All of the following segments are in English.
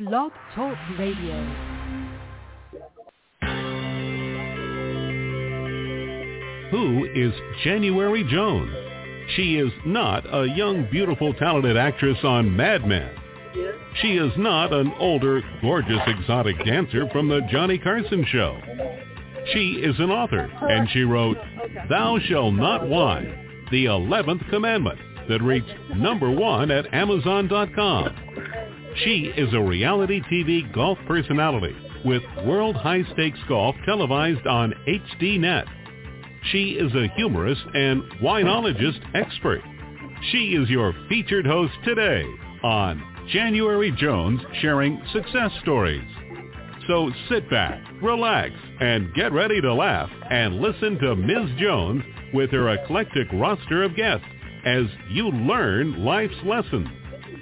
Blog Talk Radio. Who is January Jones? She is not a young, beautiful, talented actress on Mad Men. She is not an older, gorgeous, exotic dancer from the Johnny Carson show. She is an author, and she wrote, Thou Shall Not Whine, the 11th Commandment, that reached number one at Amazon.com. She is a reality TV golf personality with World High Stakes Golf televised on HDNet. She is a humorist and winologist expert. She is your featured host today on January Jones sharing success stories. So sit back, relax, and get ready to laugh and listen to Ms. Jones with her eclectic roster of guests as you learn life's lessons.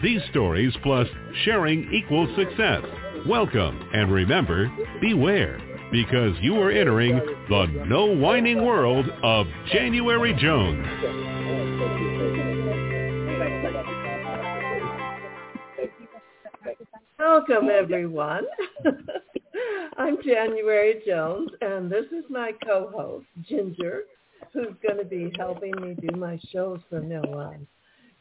These stories plus sharing equals success. Welcome and remember, beware because you are entering the no whining world of January Jones. Welcome, everyone. I'm January Jones, and this is my co-host, Ginger, who's going to be helping me do my shows from now on.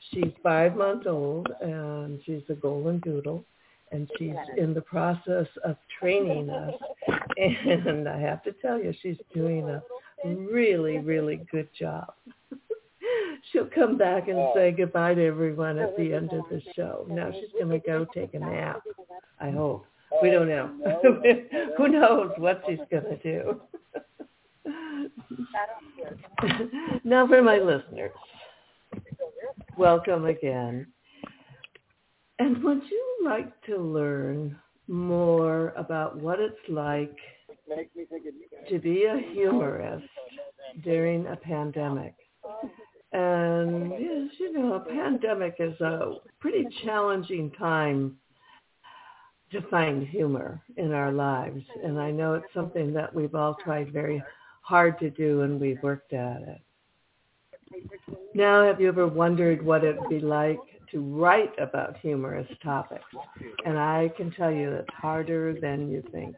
She's five months old, and she's a golden doodle, and she's in the process of training us. And I have to tell you, she's doing a really, really good job. She'll come back and say goodbye to everyone at the end of the show. Now she's going to go take a nap, I hope. We don't know. Who knows what she's going to do. now for my listeners, welcome again. And would you like to learn more about what it's like to be a humorist during a pandemic? And yes, you know, a pandemic is a pretty challenging time to find humor in our lives. And I know it's something that we've all tried very hard to do and we've worked at it. Now, have you ever wondered what it'd be like to write about humorous topics? And I can tell you it's harder than you think.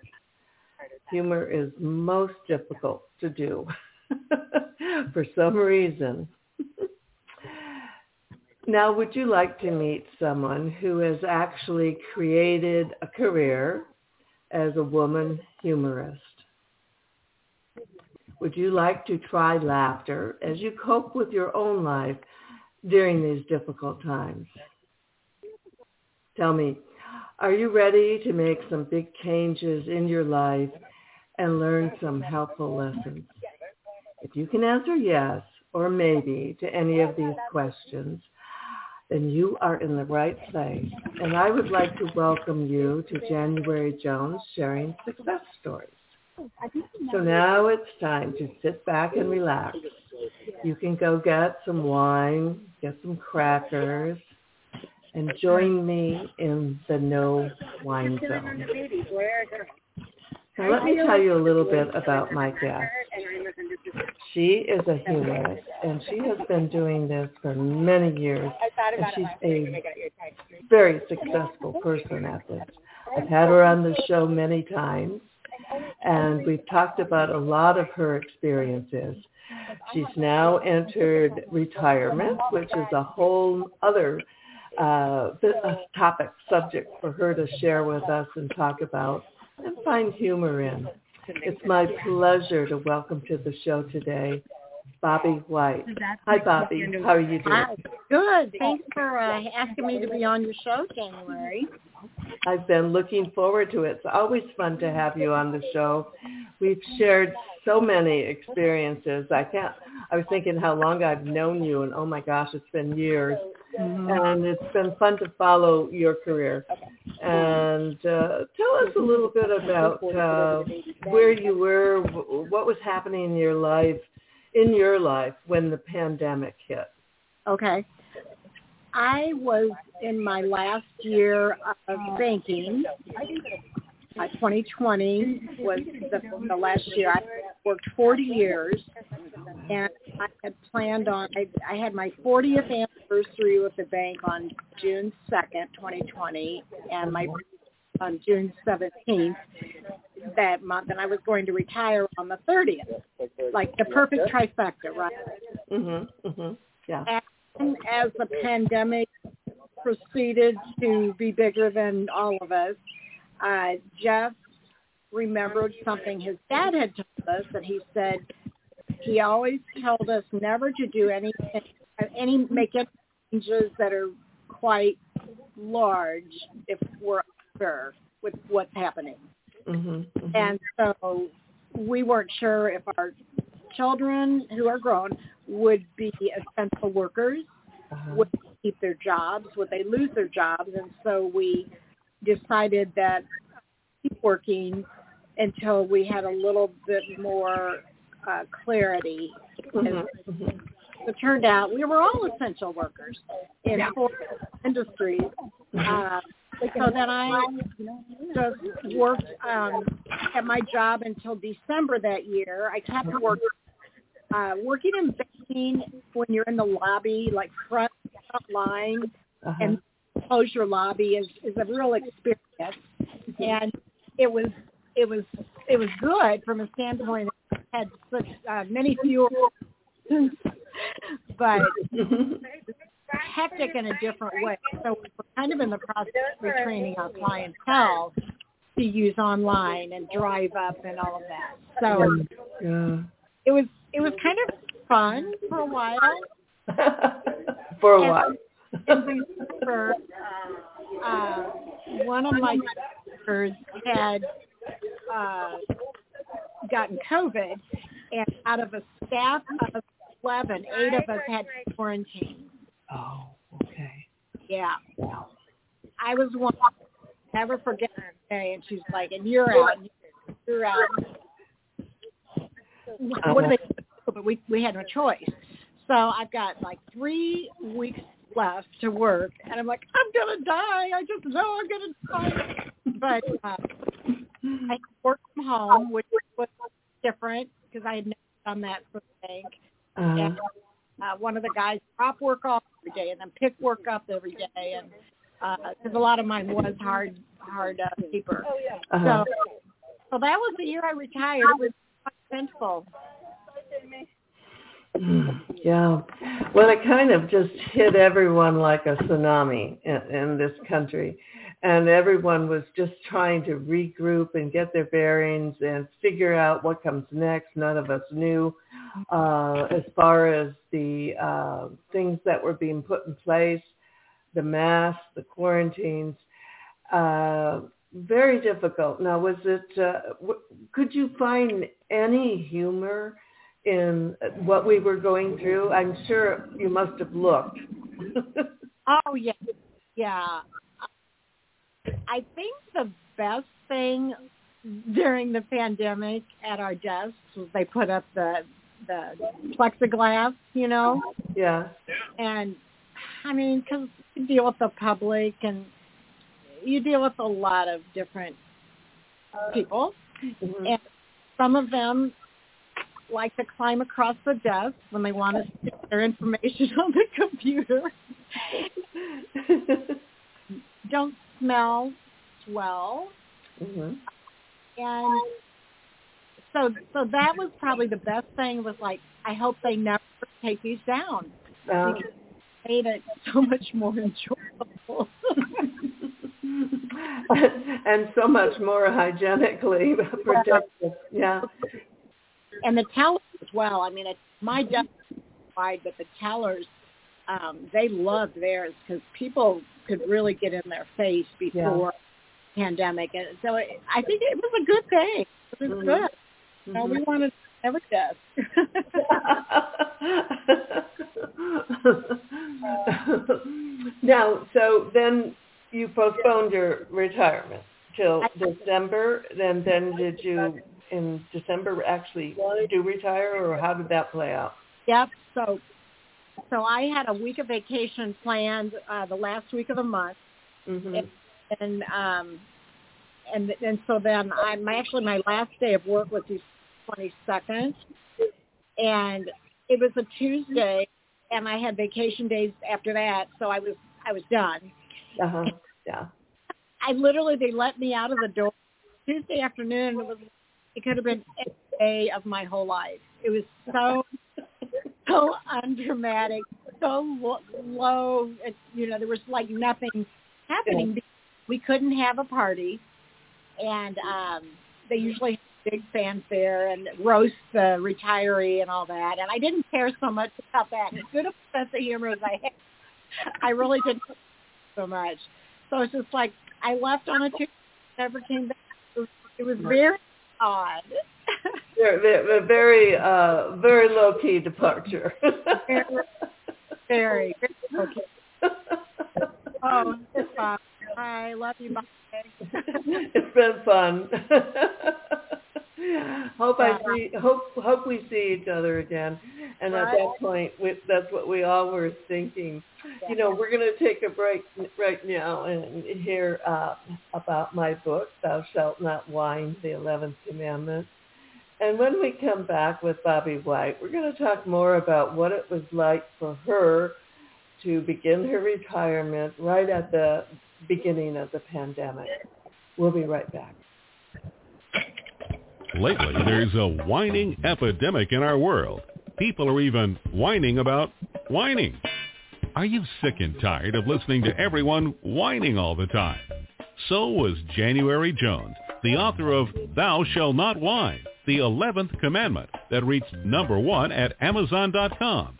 Humor is most difficult to do for some reason. Now, would you like to meet someone who has actually created a career as a woman humorist? Would you like to try laughter as you cope with your own life during these difficult times? Tell me, are you ready to make some big changes in your life and learn some helpful lessons? If you can answer yes or maybe to any of these questions, then you are in the right place. And I would like to welcome you to January Jones sharing success stories. So now it's time to sit back and relax. You can go get some wine, get some crackers, and join me in the no wine zone. Now let me tell you a little bit about my guest. She is a humorist, and she has been doing this for many years, and she's a very successful person at this. I've had her on the show many times, and we've talked about a lot of her experiences. She's now entered retirement, which is a whole other uh, topic, subject for her to share with us and talk about and find humor in. It's my pleasure to welcome to the show today Bobbe White. Hi, Bobbe. How are you doing? Good. Thanks for uh, asking me to be on your show, January. I've been looking forward to it. It's always fun to have you on the show. We've shared so many experiences. I can't. I was thinking how long I've known you, and oh my gosh, it's been years. Mm-hmm. And it's been fun to follow your career. And uh, tell us a little bit about uh, where you were, what was happening in your life, in your life when the pandemic hit. Okay. I was in my last year of banking. Uh, 2020 was the, the last year. I worked 40 years, and I had planned on. I, I had my 40th anniversary with the bank on June 2nd, 2020, and my on June 17th that month, and I was going to retire on the 30th, like the perfect trifecta, right? Mhm. Mhm. Yeah. And as the pandemic proceeded to be bigger than all of us, uh, Jeff remembered something his dad had told us, that he said he always told us never to do anything, any make any changes that are quite large if we're unsure with what's happening. Mhm. mhm. And so we weren't sure if our children who are grown would be essential workers, Uh-huh. would keep their jobs, would they lose their jobs, and so we decided that keep working until we had a little bit more uh, clarity. Mhm. Mhm. It turned out we were all essential workers in four industries. Uh, so then I just worked um, at my job until December that year. I kept working, uh, working in banking when you're in the lobby, like front, front line, Uh-huh. and close your lobby is, is a real experience. And it was it was it was good from a standpoint it had such uh, many fewer but hectic in a different way. So we're kind of in the process of retraining our clientele to use online and drive up and all of that. So Yeah. it was it was kind of fun for a while. For a And while. In December, uh, one of my doctors had uh, gotten COVID, and out of a staff of 11, eight of us had quarantine. Oh, okay. Yeah. I was one. Never forget that day, and she's like, "And you're out. You're out." What do they do? But we we had no choice. So I've got like three weeks left to work, and I'm like, I'm gonna die. I just know I'm gonna die. But uh, I work from home, which was different because I had never done that for the bank. Uh, And uh, one of the guys drop work off every day and then pick work up every day, and because a lot of mine was hard hard uh, paper. uh-huh. So, so that was the year I retired. It was Yeah. Well, it kind of just hit everyone like a tsunami in, in this country. And everyone was just trying to regroup and get their bearings and figure out what comes next. None of us knew uh, as far as the uh, things that were being put in place, the masks, the quarantines. Uh, very difficult. Now, was it? Uh, w- could you find any humor in what we were going through? I'm sure you must have looked. Oh yeah, yeah. I think the best thing during the pandemic at our desks was they put up the the plexiglass, you know, yeah. and I mean, because deal with the public and you deal with a lot of different people, Mhm. and some of them like to climb across the desk when they want to stick their information on the computer. Don't smell well, Mhm. and so so that was probably the best thing. Was like I hope they never take these down. Uh, because it made it so much more enjoyable. and so much more hygienically protected. Yeah. and the tellers as well. I mean, it, my desk is wide, but the tellers, um, they loved theirs because people could really get in their face before pandemic, and so it, I think it was a good thing. It was Mhm. good. You know, we Mhm. wanted every desk. now, so then you postponed your retirement till December. Then, then did you in December actually do retire, or how did that play out? Yep. So, so I had a week of vacation planned uh, the last week of the month, hmm and um, and and so then I'm actually my last day of work was the 22nd, and it was a Tuesday, and I had vacation days after that, so I was I was done. Uh Yeah. I literally they let me out of the door Tuesday afternoon. It was it could have been any day of my whole life. It was so so undramatic, so low. It, you know, there was like nothing happening. We couldn't have a party, and um they usually have big fanfare and roast the retiree and all that. And I didn't care so much about that. As good a sense of humor as I had, I really didn't so much. So it's just like I left on a Tuesday, never came back. It was, it was very odd. Very, very, very, uh, very low key departure. very, very, very okay. Oh, it's fun. I love you. Bye. it's been fun. hope I see. Hope hope we see each other again. And at that point, we, that's what we all were thinking. You know, we're going to take a break right now and hear uh, about my book, "Thou Shalt Not Whine: The Eleventh Commandment." And when we come back with Bobbe White, we're going to talk more about what it was like for her to begin her retirement right at the beginning of the pandemic. We'll be right back. Lately, there's a whining epidemic in our world. People are even whining about whining. Are you sick and tired of listening to everyone whining all the time? So was January Jones, the author of Thou Shall Not Whine, the 11th commandment that reached number one at Amazon.com.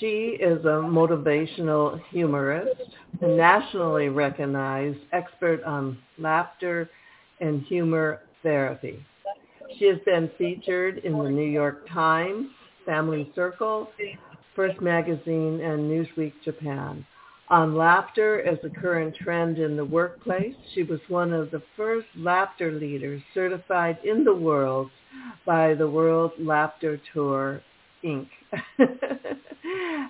She is a motivational humorist, a nationally recognized expert on laughter and humor therapy. She has been featured in the New York Times, Family Circle, First Magazine, and Newsweek Japan. On laughter as a current trend in the workplace, she was one of the first laughter leaders certified in the world by the World Laughter Tour, Inc.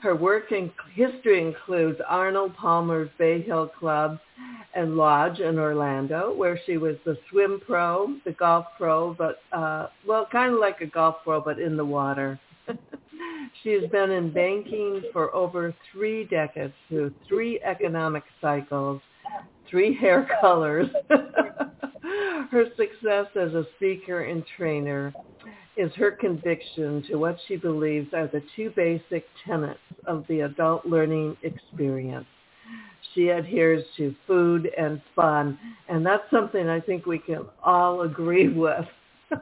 Her work in history includes Arnold Palmer's Bay Hill Club and Lodge in Orlando, where she was the swim pro, the golf pro, but uh, well, kind of like a golf pro, but in the water. she has been in banking for over three decades through three economic cycles, three hair colors. Her success as a speaker and trainer is her conviction to what she believes are the two basic tenets of the adult learning experience. She adheres to food and fun, and that's something I think we can all agree with.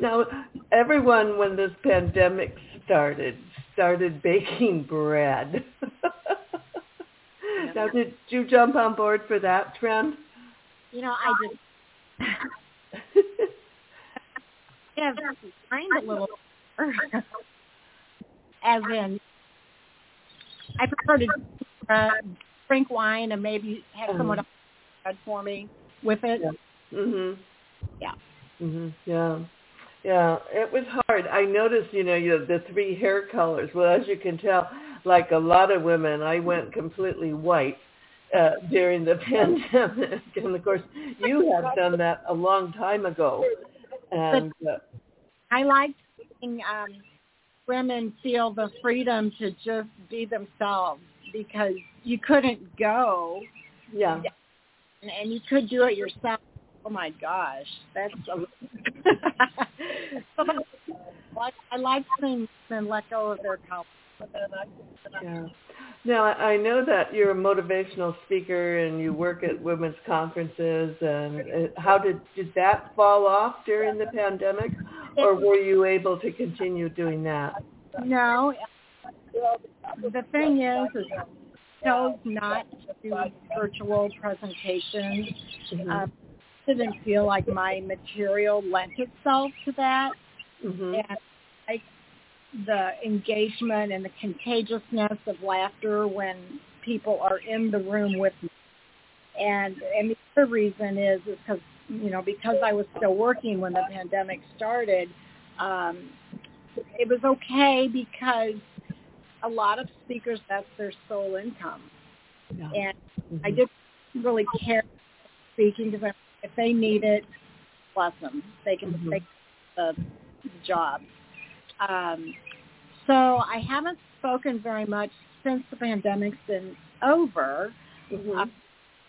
now, everyone, when this pandemic started, started baking bread. now, did you jump on board for that trend? You know, I just have mind a little as in I prefer to uh, drink wine and maybe have someone else for me with it. Yeah. Mhm. Yeah. Mhm. Yeah. Yeah, it was hard. I noticed, you know, you have the three hair colors. Well, as you can tell, like a lot of women, I went completely white uh, during the pandemic, and of course, you had done that a long time ago. And uh, I liked seeing um, women feel the freedom to just be themselves because you couldn't go. Yeah. And, and you could do it yourself. Oh my gosh, that's a, I like seeing men let go of their comfort. Yeah. Now I know that you're a motivational speaker and you work at women's conferences. And how did did that fall off during the pandemic, or were you able to continue doing that? No. The thing is, is chose not to do virtual presentations. Mm-hmm. Uh, didn't feel like my material lent itself to that, hmm and the engagement and the contagiousness of laughter when people are in the room with me. And and the other reason is is because you know because I was still working when the pandemic started, um, it was okay because a lot of speakers that's their sole income, Yeah. and I Mhm. didn't really care speaking because if they need it, bless them, they can Mhm. take the job. Um, so I haven't spoken very much since the pandemic's been over. Mhm. Uh,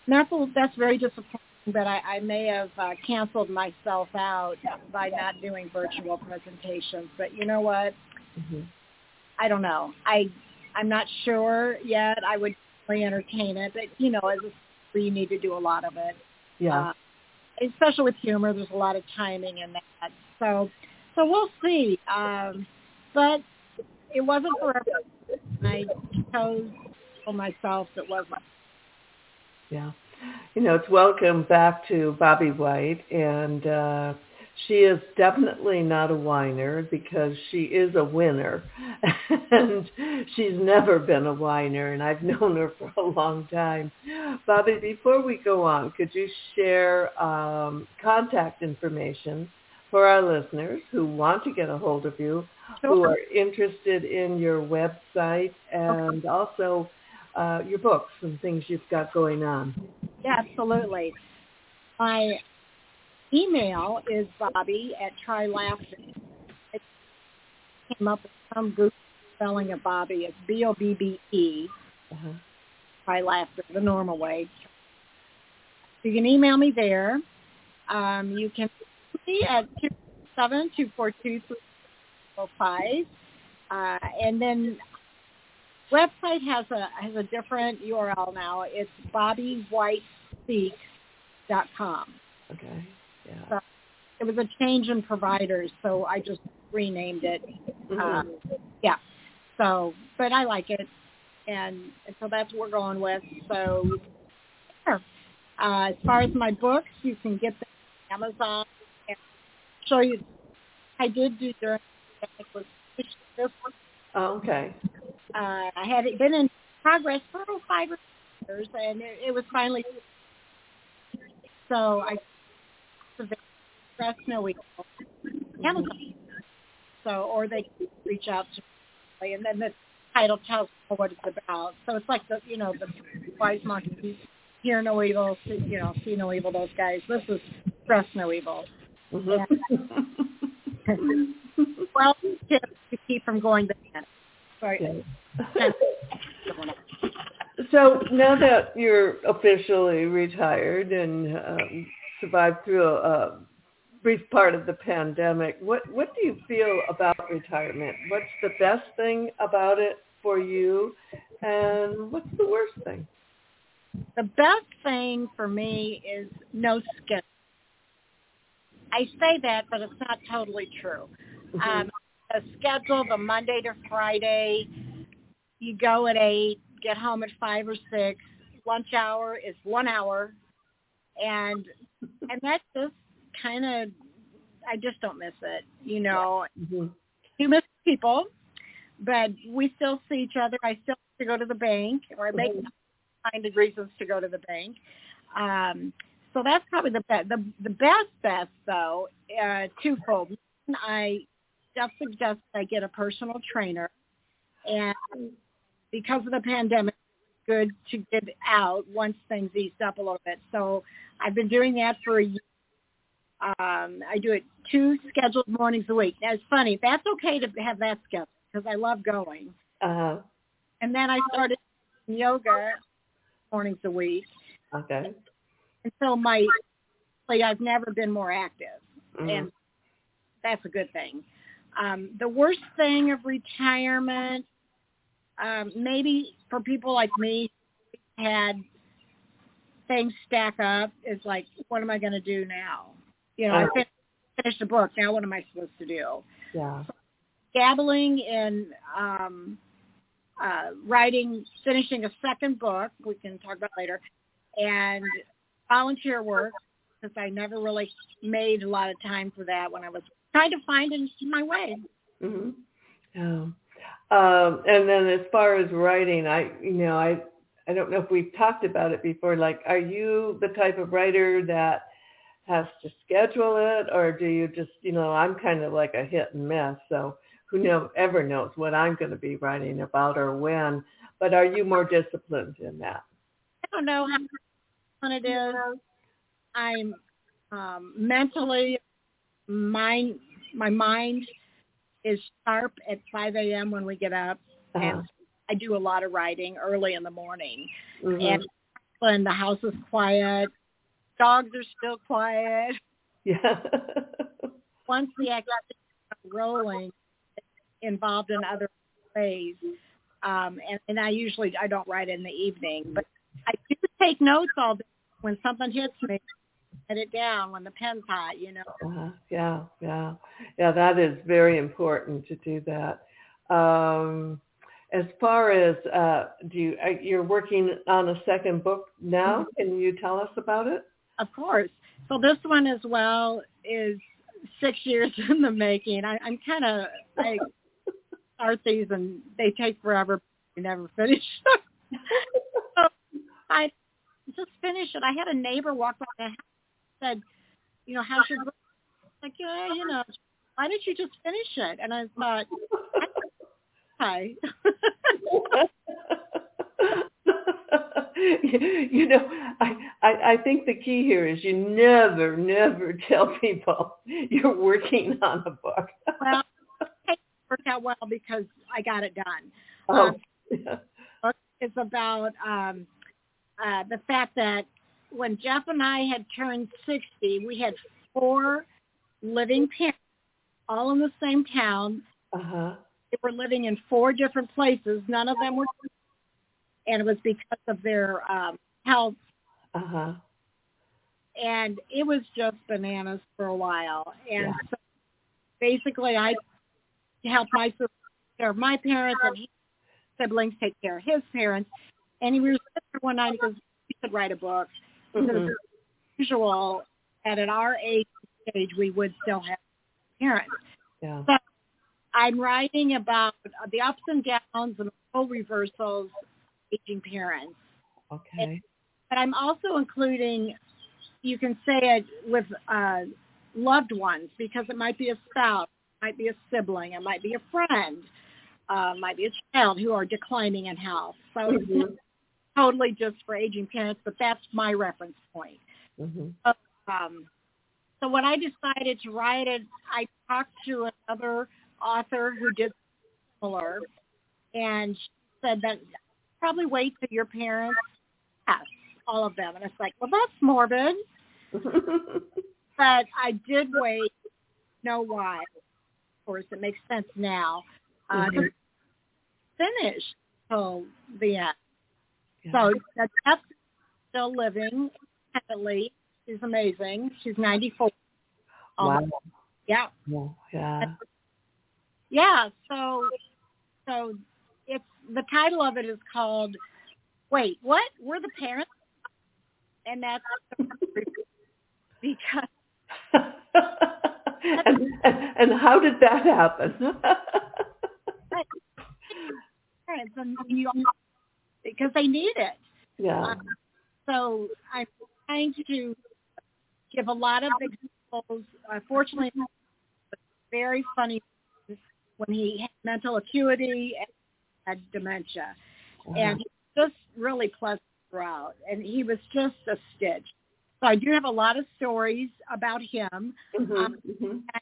that's a, that's very disappointing. But I, I may have uh, canceled myself out by not doing virtual presentations. But you know what? Mhm. I don't know. I I'm not sure yet. I would really entertain it, but you know, as a you need to do a lot of it. Yeah. Uh, especially with humor, there's a lot of timing in that. So, so we'll see. Um, but it wasn't forever. I chose for myself that wasn't. Yeah. You know, it's welcome back to Bobbe White and uh she is definitely not a whiner because she is a winner and she's never been a whiner and I've known her for a long time. Bobbe, before we go on, could you share um, contact information for our listeners who want to get a hold of you, who are interested in your website and also uh, your books and things you've got going on? Yeah, absolutely. My email is Bobbe at Try Laughter. It came up with some Google spelling of Bobbe. It's B O B B E. Uh-huh. Try Laughter the normal way. You can email me there. Um, you can at two seven two four two three four five. Uh, and then website has a has a different URL now. It's bobbewhitespeaks.com. Okay. Yeah. It was a change in providers, so I just renamed it. Mhm. Um, yeah. So, but I like it, and, and so that's what we're going with. So, sure. Uh, as far as my books, you can get them on Amazon. Show you. I did do during the pandemic was one. oh, okay. Uh, I had it been in progress for five or six years, and it, it was finally. So I Fresno Eagle, Amazon. So, or they reach out to me, and then the title tells them what it's about. So it's like the, you know, the wise monkeys, hear no evil, see, you know, see no evil. Those guys. This is Fresno Evil. Mhm. Well, tips to keep from going. Sorry. Okay. So now that you're officially retired and um, survived through a, a brief part of the pandemic, what what do you feel about retirement? What's the best thing about it for you, and what's the worst thing? The best thing for me is no schedule. I say that, but it's not totally true. Um, a schedule, the Monday to Friday, you go at eight, get home at five or six. Lunch hour is one hour, and and that's just kind of. I just don't miss it. You know, Mhm. you miss people, but we still see each other. I still have to go to the bank, or I make Mhm. find reasons to go to the bank. Um, so that's probably the best. The, the best best though, uh, twofold. I just suggest I get a personal trainer, and because of the pandemic, it's good to get out once things eased up a little bit. So I've been doing that for a year. Um, I do it two scheduled mornings a week. Now it's funny. That's okay to have that schedule because I love going. Uh-huh. And then I started yoga mornings a week. Okay. And so my, like I've never been more active, Mhm. and that's a good thing. Um, the worst thing of retirement, um, maybe for people like me, had things stack up. Is like, what am I going to do now? You know, I Uh-huh. finished finished a book. Now what am I supposed to do? Yeah. So, dabbling in um, uh, writing, finishing a second book. We can talk about later, and volunteer work because I never really made a lot of time for that when I was trying to find my way. Mm-hmm. Yeah. Um, and then as far as writing, I you know I I don't know if we've talked about it before. Like, are you the type of writer that has to schedule it, or do you just you know I'm kind of like a hit and miss, so who never ever knows what I'm going to be writing about or when. But are you more disciplined in that? I don't know how it is. I'm um, mentally, mind, my mind is sharp at 5 a.m. when we get up, uh-huh. and I do a lot of writing early in the morning. Mm-hmm. And when the house is quiet, dogs are still quiet. Yeah. Once the activity rolling, involved in other ways. Um, and, and I usually I don't write in the evening, but I do take notes all day when something hits me. Get it down when the pen's hot, you know. Uh, yeah, yeah, yeah. That is very important to do that. Um, as far as uh, do you, uh, you're working on a second book now? Mm-hmm. Can you tell us about it? Of course. So this one as well is six years in the making. I, I'm kind of I start these and they take forever. You never finish. so I just finish it. I had a neighbor walk by my house and said, you know, how's your book? Like, yeah, you know, why didn't you just finish it? And I thought, hi. you know, I, I I think the key here is you never, never tell people you're working on a book. well, it worked out well because I got it done. Oh. Um, it's about um, uh, the fact that when Jeff and I had turned 60, we had four living parents, all in the same town. Uh-huh. They were living in four different places. None of them were, and it was because of their um, health. Uh-huh. And it was just bananas for a while. And yeah. so basically, I to help my sister take care of my parents and his siblings take care of his parents. And we were sitting there one night because we could write a book. Mm-hmm. usual that at our age stage we would still have parents. Yeah. So I'm writing about the ups and downs and role reversals of aging parents. Okay. And, but I'm also including, you can say it with uh, loved ones because it might be a spouse, it might be a sibling, it might be a friend, uh, might be a child who are declining in health. So mm-hmm. Totally just for aging parents, but that's my reference point. Mm-hmm. So, um, so when I decided to write it, I talked to another author who did similar, and she said that probably wait till your parents pass, all of them. And it's like, well, that's morbid. but I did wait. Know why? course, it makes sense now. Uh, mm-hmm. Finish till the end. Yeah. So Jeff's still living happily. She's amazing. She's 94. Wow. Um, yeah. Yeah. Yeah. So, so it's the title of it is called. Wait, what? We're the parents, and that's because and, and, and how did that happen? because they need it. Yeah. Uh, so I'm trying to give a lot of examples. Uh, fortunately, very funny when he had mental acuity and had dementia, uh-huh. and he was just really pleasant throughout. And he was just a stitch. So I do have a lot of stories about him. Mm-hmm, um, mm-hmm. I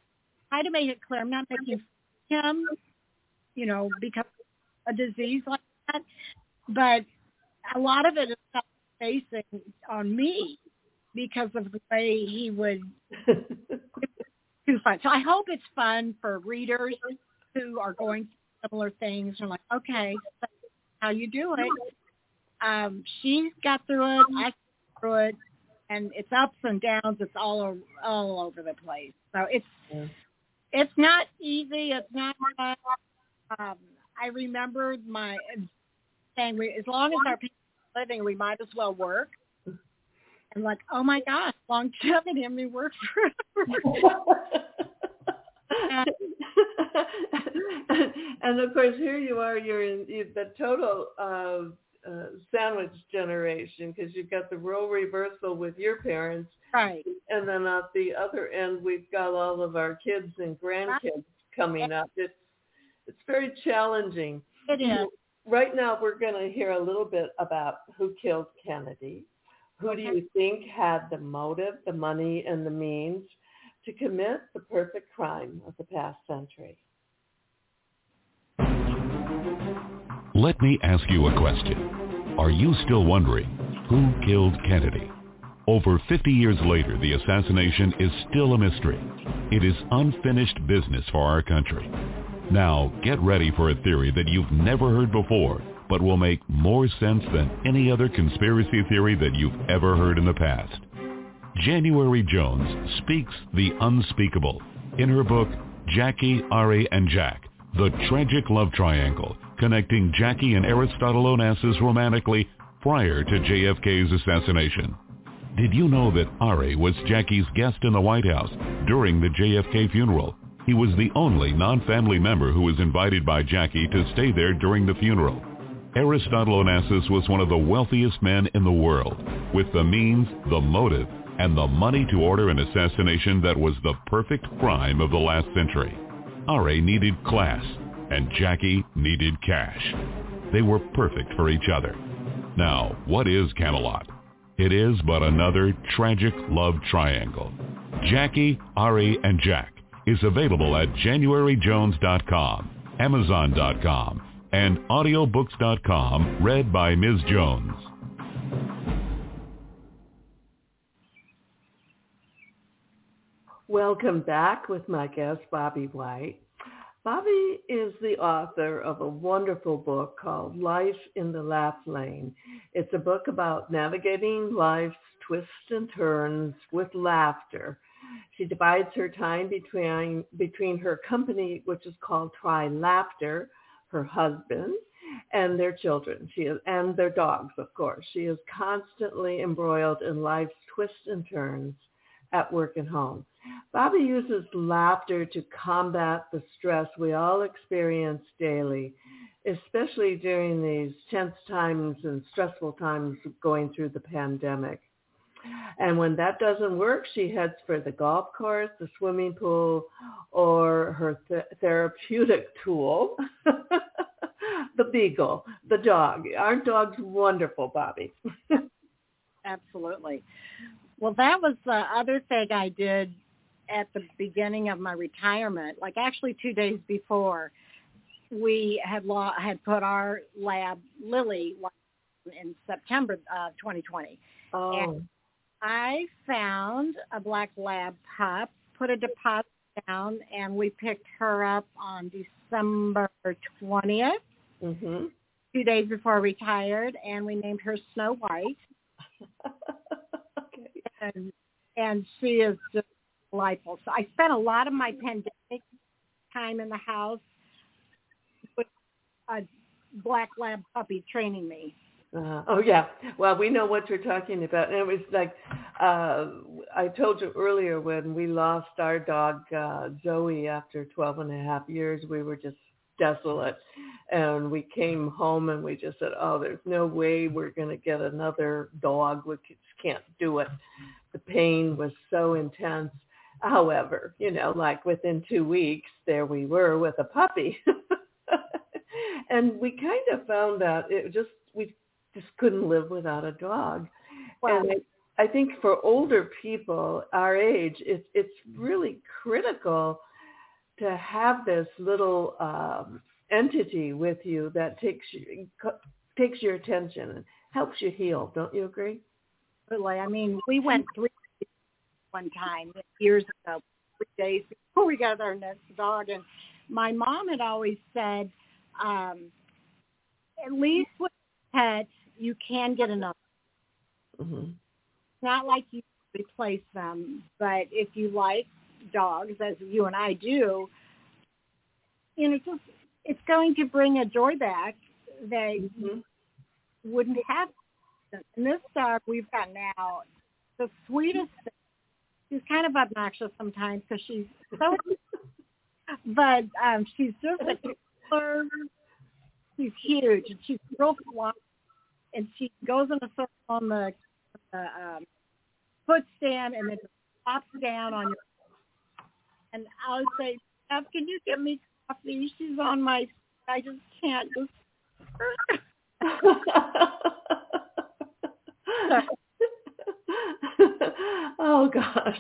try to make it clear I'm not making him, you know, because a disease like that, but a lot of it is facing on me because of the way he would too fun. So I hope it's fun for readers who are going through similar things. I'm like, okay, how you do it. Um, she got through it. I through it and it's ups and downs. It's all all over the place. So it's yeah. it's not easy. It's not. Um, I remember my saying, we, as long as our people are living, we might as well work. And like, oh my gosh, longevity. I mean, work forever. and of course, here you are. You're in the total uh, uh, sandwich generation because you've got the role reversal with your parents, right? And then at the other end, we've got all of our kids and grandkids coming up. It's it's very challenging. It is. Right now, we're going to hear a little bit about who killed Kennedy. Who okay. do you think had the motive, the money, and the means to commit the perfect crime of the past century? Let me ask you a question. Are you still wondering who killed Kennedy? Over 50 years later, the assassination is still a mystery. It is unfinished business for our country. Now, get ready for a theory that you've never heard before, but will make more sense than any other conspiracy theory that you've ever heard in the past. January Jones speaks the unspeakable in her book, Jackie, Ari, and Jack, The Tragic Love Triangle, connecting Jackie and Aristotle Onassis romantically prior to JFK's assassination. Did you know that Ari was Jackie's guest in the White House during the JFK funeral? He was the only non-family member who was invited by Jackie to stay there during the funeral. Aristotle Onassis was one of the wealthiest men in the world, with the means, the motive, and the money to order an assassination that was the perfect crime of the last century. Ari needed class, and Jackie needed cash. They were perfect for each other. Now, what is Camelot? It is but another tragic love triangle. Jackie, Ari, and Jack is available at januaryjones.com, amazon.com, and audiobooks.com, read by Ms. Jones. Welcome back with my guest, Bobbe White. Bobbe is the author of a wonderful book called Life in the Laugh Lane. It's a book about navigating life's twists and turns with laughter. She divides her time between between her company, which is called Try Laughter, her husband, and their children. She is, and their dogs, of course. She is constantly embroiled in life's twists and turns at work and home. Bobbe uses laughter to combat the stress we all experience daily, especially during these tense times and stressful times going through the pandemic. And when that doesn't work, she heads for the golf course, the swimming pool, or her th- therapeutic tool, the beagle, the dog. Aren't dogs wonderful, Bobbe? Absolutely. Well, that was the other thing I did at the beginning of my retirement, like actually two days before, we had law, had put our lab Lily in September of 2020. Oh. And I found a black lab pup, put a deposit down, and we picked her up on December 20th, mm-hmm. two days before I retired, and we named her Snow White. okay. And and she is just delightful. So I spent a lot of my pandemic time in the house with a black lab puppy training me. Uh, oh yeah. Well, we know what you're talking about. And it was like uh I told you earlier when we lost our dog uh Zoe after 12 and a half years, we were just desolate. And we came home and we just said, "Oh, there's no way we're going to get another dog. We just can't do it." The pain was so intense However, you know, like within two weeks, there we were with a puppy. and we kind of found that it just, we just couldn't live without a dog. Well, and I, I think for older people our age, it's, it's really critical to have this little um, entity with you that takes you, takes your attention and helps you heal. Don't you agree? Absolutely. I mean, we went three one time years ago, three days before we got our next dog, and my mom had always said, um, at least with pets, you can get another. Mm-hmm. not like you replace them, but if you like dogs, as you and I do, you know, just it's going to bring a joy back that mm-hmm. wouldn't have. And this dog we've got now, the sweetest. She's kind of obnoxious sometimes because she's so, but um she's just a killer. She's huge and she's real fluffy, and she goes in a circle on the, the um, foot stand and then pops down on your. And I would say, Steph, can you give me coffee? She's on my. I just can't just. oh gosh.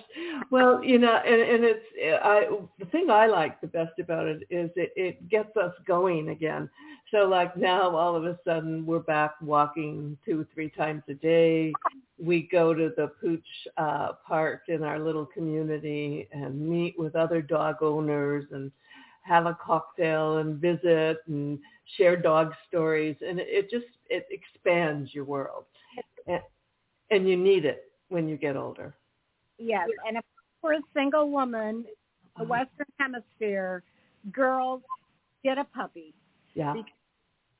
Well you know and, and it's i the thing i like the best about it is it, it gets us going again. So like now all of a sudden we're back walking two three times a day. We go to the pooch uh park in our little community and meet with other dog owners and have a cocktail and visit and share dog stories. And it it just it expands your world. And, and you need it when you get older. Yes, and if for a single woman, the. Western Hemisphere, girls get a puppy. Yeah. Because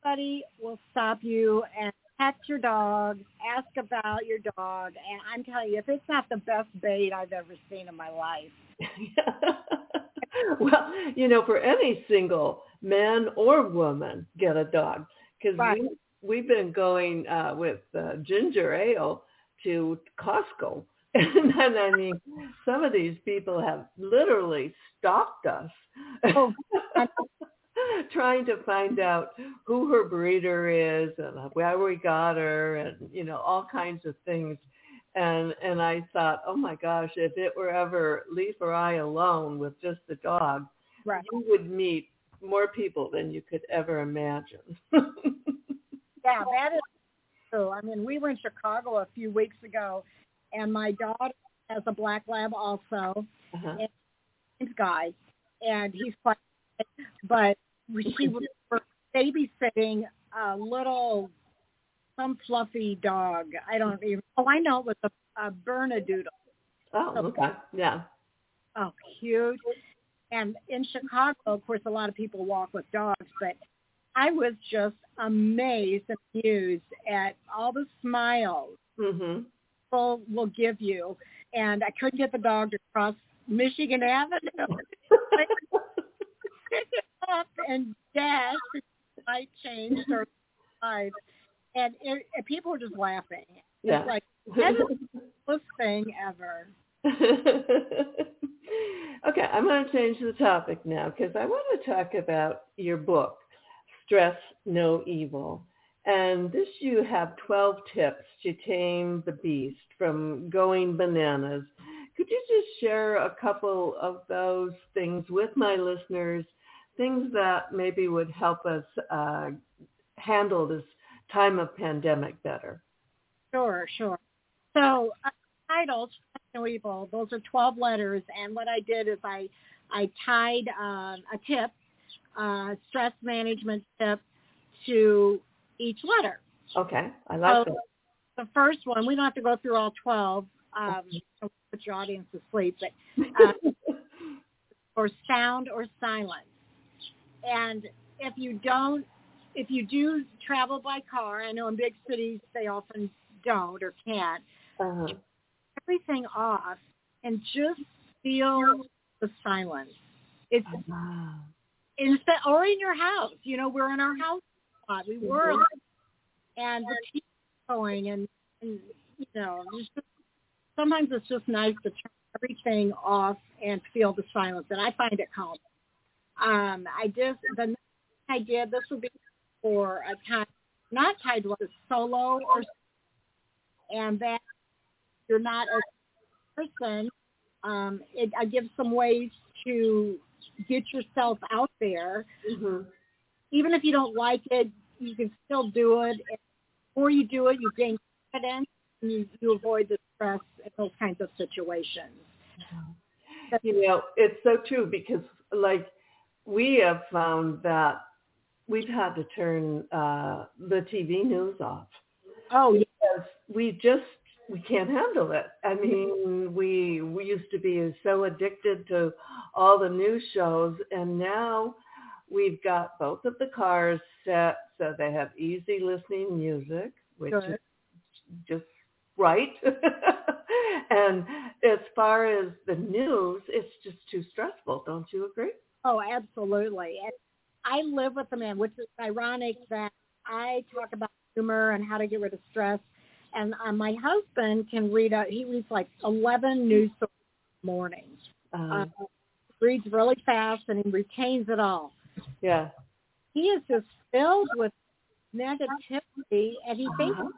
somebody will stop you and pet your dog, ask about your dog, and I'm telling you, if it's not the best bait I've ever seen in my life. well, you know, for any single man or woman, get a dog because right. we, we've been going uh, with uh, ginger ale to Costco. And then, I mean, some of these people have literally stalked us. Oh. trying to find out who her breeder is and where we got her and you know all kinds of things and and I thought oh my gosh if it were ever Leaf or I alone with just the dog right. you would meet more people than you could ever imagine yeah that is true. I mean, we were in Chicago a few weeks ago, and my daughter has a black lab also, uh-huh. and he's Guy, and he's quite, but she was babysitting a little some fluffy dog. I don't even. Oh, I know it was a, a Bernedoodle. Oh, okay, yeah. Oh, cute. And in Chicago, of course, a lot of people walk with dogs, but I was just amazed and amused at all the smiles mm-hmm. people will give you. And I couldn't get the dog to cross Michigan Avenue. pick it up and dash. I changed her life. And, it, and people were just laughing. Yeah. It's like, that's the coolest thing ever. okay, I'm going to change the topic now because I want to talk about your book stress no evil. And this you have 12 tips to tame the beast from going bananas. Could you just share a couple of those things with my listeners, things that maybe would help us uh, handle this time of pandemic better? Sure, sure. So uh, no evil, those are 12 letters. And what I did is I, I tied uh, a tip uh, stress management tip to each letter. Okay, I love so The first one, we don't have to go through all 12. Um, put your audience to sleep, but uh, or sound or silence. And if you don't, if you do travel by car, I know in big cities they often don't or can't. Uh-huh. Everything off and just feel the silence. It's uh-huh instead or in your house. You know, we're in our house spot. We were mm-hmm. and the TV going and, and you know, just, sometimes it's just nice to turn everything off and feel the silence and I find it calming. Um, I just the I did this would be for a time not tied to a solo or and that you're not a person. Um, it, I give some ways to get yourself out there. Mm-hmm. Even if you don't like it, you can still do it. And the more you do it, you gain confidence and you, you avoid the stress in those kinds of situations. Mm-hmm. You know, it's so true because like we have found that we've had to turn uh, the TV news off. Oh, because we just we can't handle it. I mean, mm-hmm. we we used to be so addicted to all the news shows, and now we've got both of the cars set so they have easy listening music, which Good. is just right. and as far as the news, it's just too stressful. Don't you agree? Oh, absolutely. And I live with a man, which is ironic that I talk about humor and how to get rid of stress. And uh, my husband can read, a, he reads like 11 news stories morning. Uh-huh. Uh, reads really fast and he retains it all. Yeah. He is just filled with negativity and he thinks uh-huh.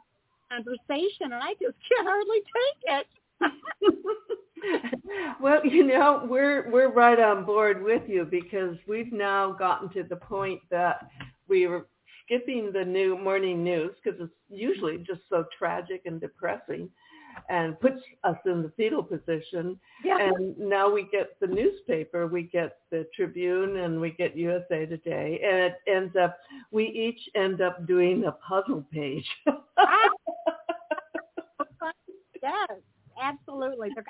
conversation and I just can't hardly take it. well, you know, we're we're right on board with you because we've now gotten to the point that we were skipping the new morning news because it's usually just so tragic and depressing and puts us in the fetal position. Yeah. And now we get the newspaper, we get the Tribune and we get USA Today and it ends up, we each end up doing a puzzle page. yes absolutely. The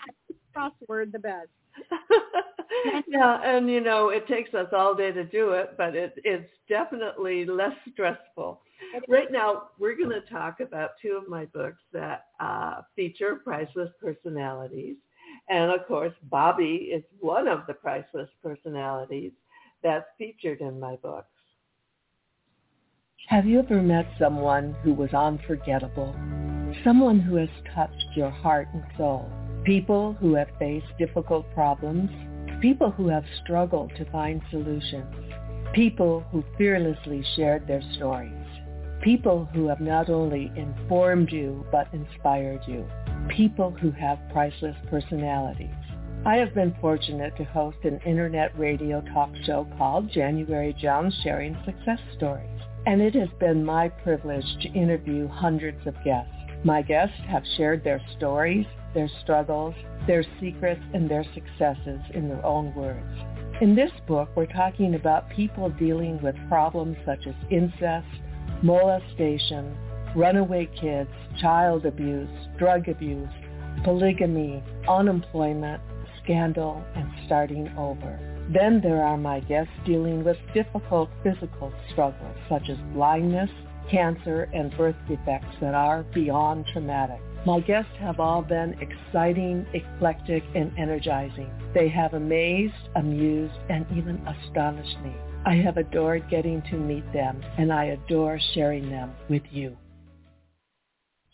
crossword the best. yeah, and you know, it takes us all day to do it, but it, it's definitely less stressful. Right now, we're going to talk about two of my books that uh, feature priceless personalities. And of course, Bobbe is one of the priceless personalities that's featured in my books. Have you ever met someone who was unforgettable? someone who has touched your heart and soul. People who have faced difficult problems. People who have struggled to find solutions. People who fearlessly shared their stories. People who have not only informed you but inspired you. People who have priceless personalities. I have been fortunate to host an internet radio talk show called January Jones Sharing Success Stories. And it has been my privilege to interview hundreds of guests my guests have shared their stories, their struggles, their secrets, and their successes in their own words. In this book, we're talking about people dealing with problems such as incest, molestation, runaway kids, child abuse, drug abuse, polygamy, unemployment, scandal, and starting over. Then there are my guests dealing with difficult physical struggles such as blindness, cancer, and birth defects that are beyond traumatic. My guests have all been exciting, eclectic, and energizing. They have amazed, amused, and even astonished me. I have adored getting to meet them, and I adore sharing them with you.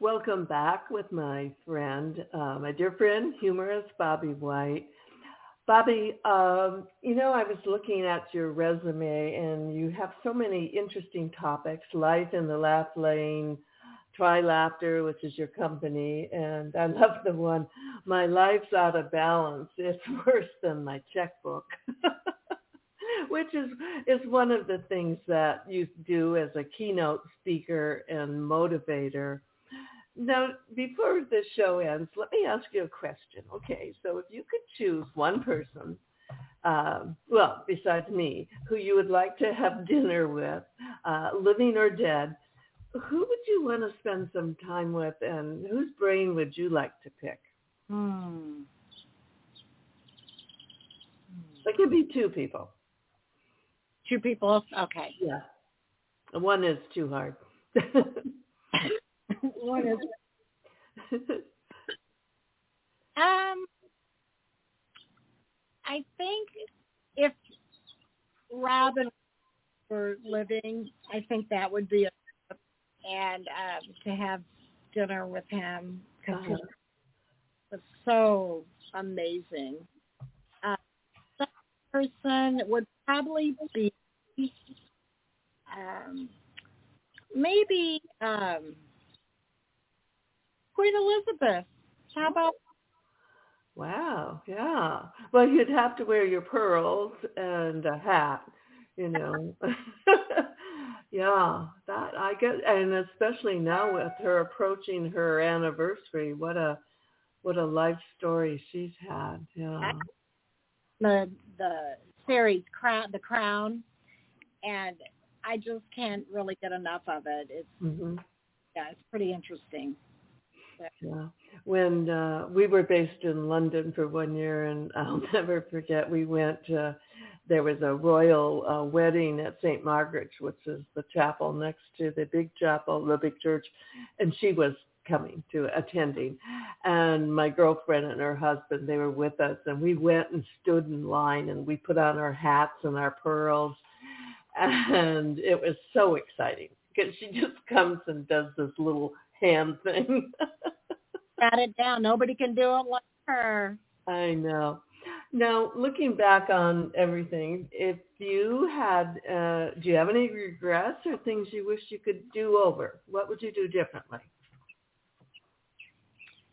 Welcome back with my friend, uh, my dear friend, humorist Bobbe White. Bobbe, um, you know, I was looking at your resume and you have so many interesting topics, life in the laugh lane, Try Laughter, which is your company, and I love the one, My Life's Out of Balance. It's worse than my checkbook. which is is one of the things that you do as a keynote speaker and motivator. Now, before the show ends, let me ask you a question. Okay, so if you could choose one person, um, well, besides me, who you would like to have dinner with, uh, living or dead, who would you want to spend some time with and whose brain would you like to pick? Hmm. It could be two people. Two people? Okay. Yeah. One is too hard. One is um I think if Robin were living, I think that would be a and um, to have dinner with him because uh-huh. he was so amazing. Uh, person would probably be um, maybe um, Queen Elizabeth. How about? Wow, yeah. Well, you'd have to wear your pearls and a hat, you know. yeah, that I get, and especially now with her approaching her anniversary, what a what a life story she's had. Yeah. The the series crown, the crown, and I just can't really get enough of it. It's mm-hmm. yeah, it's pretty interesting. Yeah. When uh, we were based in London for one year, and I'll never forget, we went. Uh, there was a royal uh, wedding at St. Margaret's, which is the chapel next to the big chapel, the big church, and she was coming to attending. And my girlfriend and her husband, they were with us, and we went and stood in line, and we put on our hats and our pearls, and it was so exciting because she just comes and does this little hand thing. Got it down. Nobody can do it like her. I know. Now, looking back on everything, if you had, uh, do you have any regrets or things you wish you could do over? What would you do differently?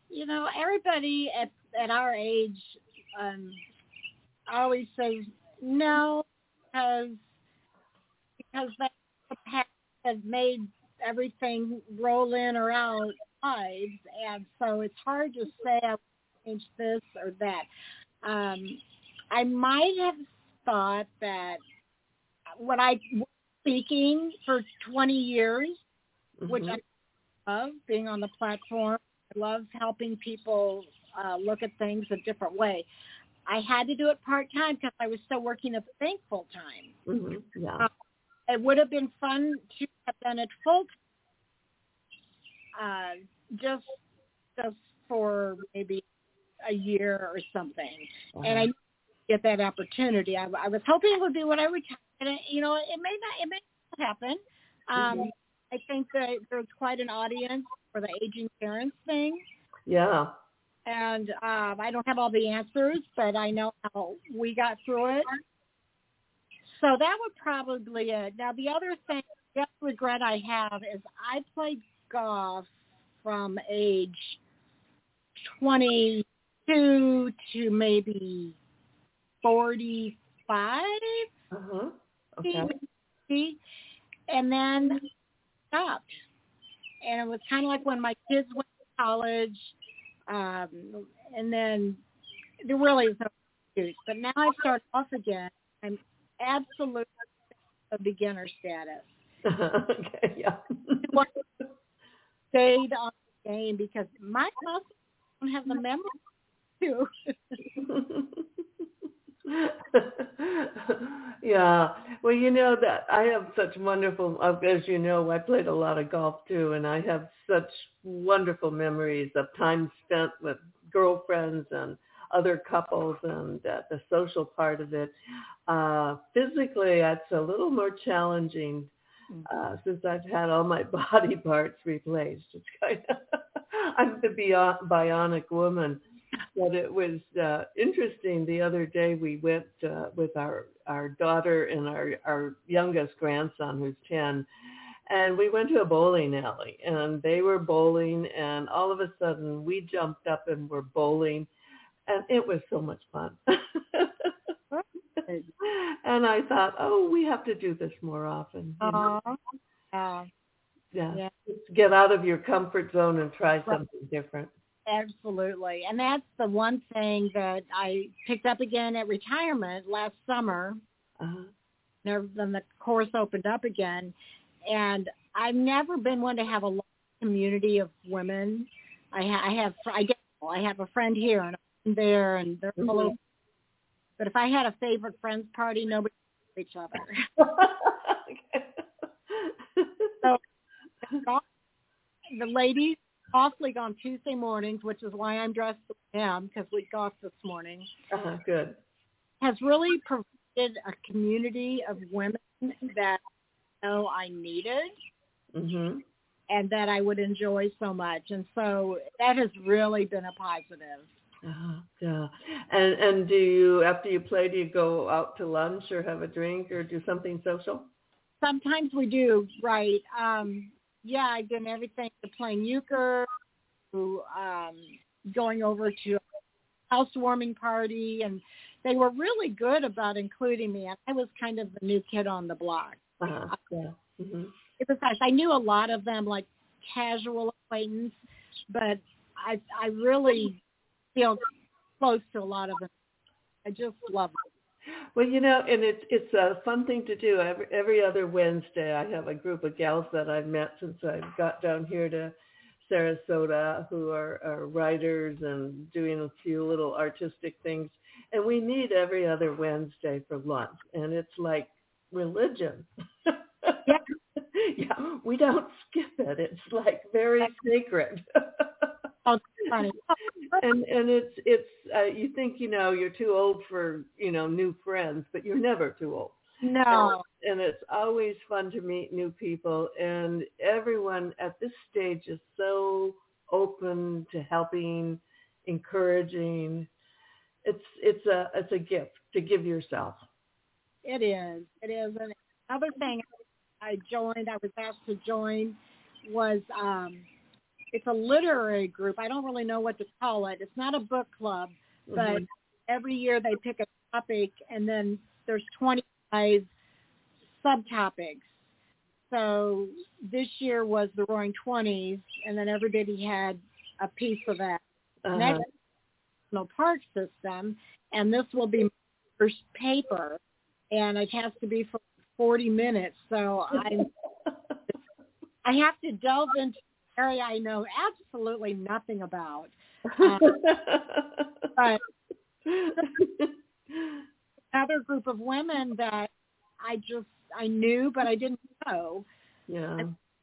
You know, everybody at at our age um, always says no because because the past has made everything roll in or out lives, and so it's hard to say I change this or that. Um, I might have thought that when I was speaking for 20 years, mm-hmm. which I love being on the platform, I love helping people uh, look at things a different way. I had to do it part time because I was still working a bank full time. Mm-hmm. Yeah. Uh, it would have been fun to have done it full uh, just just for maybe a year or something. Uh-huh. And I get that opportunity. I, I was hoping it would be when I retired. You know, it may not. It may not happen. Um, mm-hmm. I think that there's quite an audience for the aging parents thing. Yeah. And um, I don't have all the answers, but I know how we got through it. So that would probably it. Now the other thing, the other regret I have is I played golf from age 22 to maybe 45. Uh-huh. Okay. And then stopped. And it was kind of like when my kids went to college, um, and then there really is no excuse. But now I start off again. I'm absolutely a beginner status. okay, yeah. Stayed on the game because my muscles don't have the memory to. yeah. Well, you know that I have such wonderful, as you know, I played a lot of golf too, and I have such wonderful memories of time spent with girlfriends and other couples and uh, the social part of it. Uh, physically, it's a little more challenging uh, since I've had all my body parts replaced. It's kind of I'm the bionic woman. But it was uh, interesting. The other day we went uh, with our our daughter and our our youngest grandson, who's ten, and we went to a bowling alley, and they were bowling, and all of a sudden we jumped up and were bowling and it was so much fun. and I thought, oh, we have to do this more often. Uh, yeah. yeah. Get out of your comfort zone and try something different. Absolutely. And that's the one thing that I picked up again at retirement last summer. Uh-huh. Then the course opened up again. And I've never been one to have a community of women. I, ha- I have I get I have a friend here and there and they're mm-hmm. But if I had a favorite friends party, nobody each other. so the ladies golf league on Tuesday mornings, which is why I'm dressed as I am because we golfed this morning. Uh-huh, good. Has really provided a community of women that I know I needed Mhm. and that I would enjoy so much, and so that has really been a positive. Uh-huh, yeah. And and do you after you play do you go out to lunch or have a drink or do something social? Sometimes we do, right? Um, yeah, I've done everything to playing euchre, to um, going over to a housewarming party, and they were really good about including me. I was kind of the new kid on the block. Uh-huh. Yeah. Mhm. It was nice. I knew a lot of them, like casual acquaintance, but I I really feel close to a lot of them. I just love them. Well, you know, and it's it's a fun thing to do. Every every other Wednesday, I have a group of gals that I've met since I got down here to Sarasota, who are, are writers and doing a few little artistic things, and we meet every other Wednesday for lunch, and it's like religion. Yeah. yeah, we don't skip it. It's like very sacred. Oh, funny. and and it's it's uh, you think you know you're too old for you know new friends, but you're never too old. No, And it's always fun to meet new people, and everyone at this stage is so open to helping, encouraging. It's it's a it's a gift to give yourself. it is. It is. And another thing I joined, I was asked to join, was um, it's a literary group. I don't really know what to call it. It's not a book club, but Mhm. every year they pick a topic, and then there's 25 subtopics. So this year was the Roaring Twenties, and then everybody had a piece of that. Uh-huh. National park system, and this will be my first paper, and it has to be for 40 minutes. So I I have to delve into area I know absolutely nothing about. Um, but another group of women that I just I knew but I didn't know. yeah.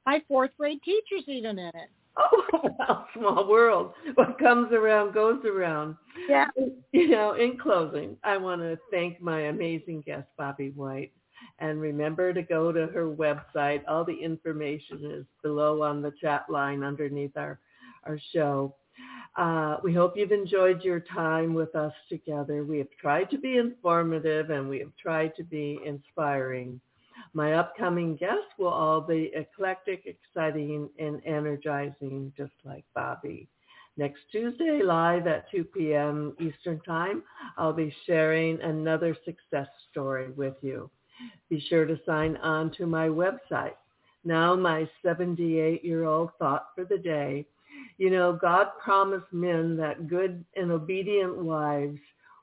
My fourth grade teacher's even in it. Oh, small world. What comes around goes around. Yeah. You know, in closing, I want to thank my amazing guest, Bobbe White. And remember to go to her website. All the information is below on the chat line underneath our, our show. Uh, we hope you've enjoyed your time with us together. We have tried to be informative and we have tried to be inspiring. My upcoming guests will all be eclectic, exciting, and energizing, just like Bobbe. Next Tuesday, live at 2 p.m. Eastern Time, I'll be sharing another success story with you. Be sure to sign on to my website. Now my 78-year-old thought for the day. You know, God promised men that good and obedient wives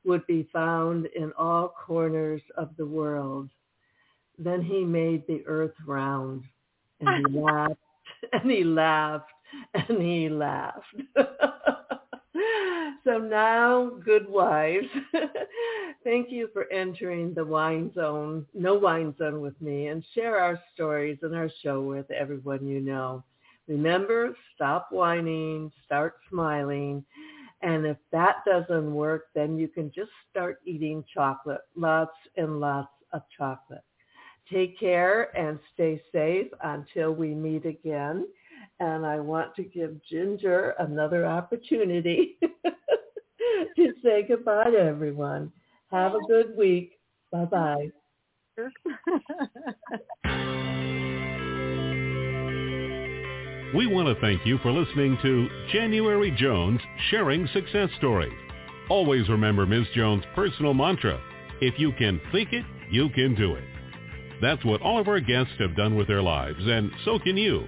would be found in all corners of the world. Then he made the earth round and he laughed and he laughed and he laughed. so now, good wives, thank you for entering the wine zone, no wine zone with me and share our stories and our show with everyone you know. Remember, stop whining, start smiling. And if that doesn't work, then you can just start eating chocolate, lots and lots of chocolate. Take care and stay safe until we meet again. And I want to give Ginger another opportunity to say goodbye to everyone. Have a good week. Bye-bye. We want to thank you for listening to January Jones Sharing Success Stories. Always remember Ms. Jones' personal mantra, if you can think it, you can do it. That's what all of our guests have done with their lives, and so can you.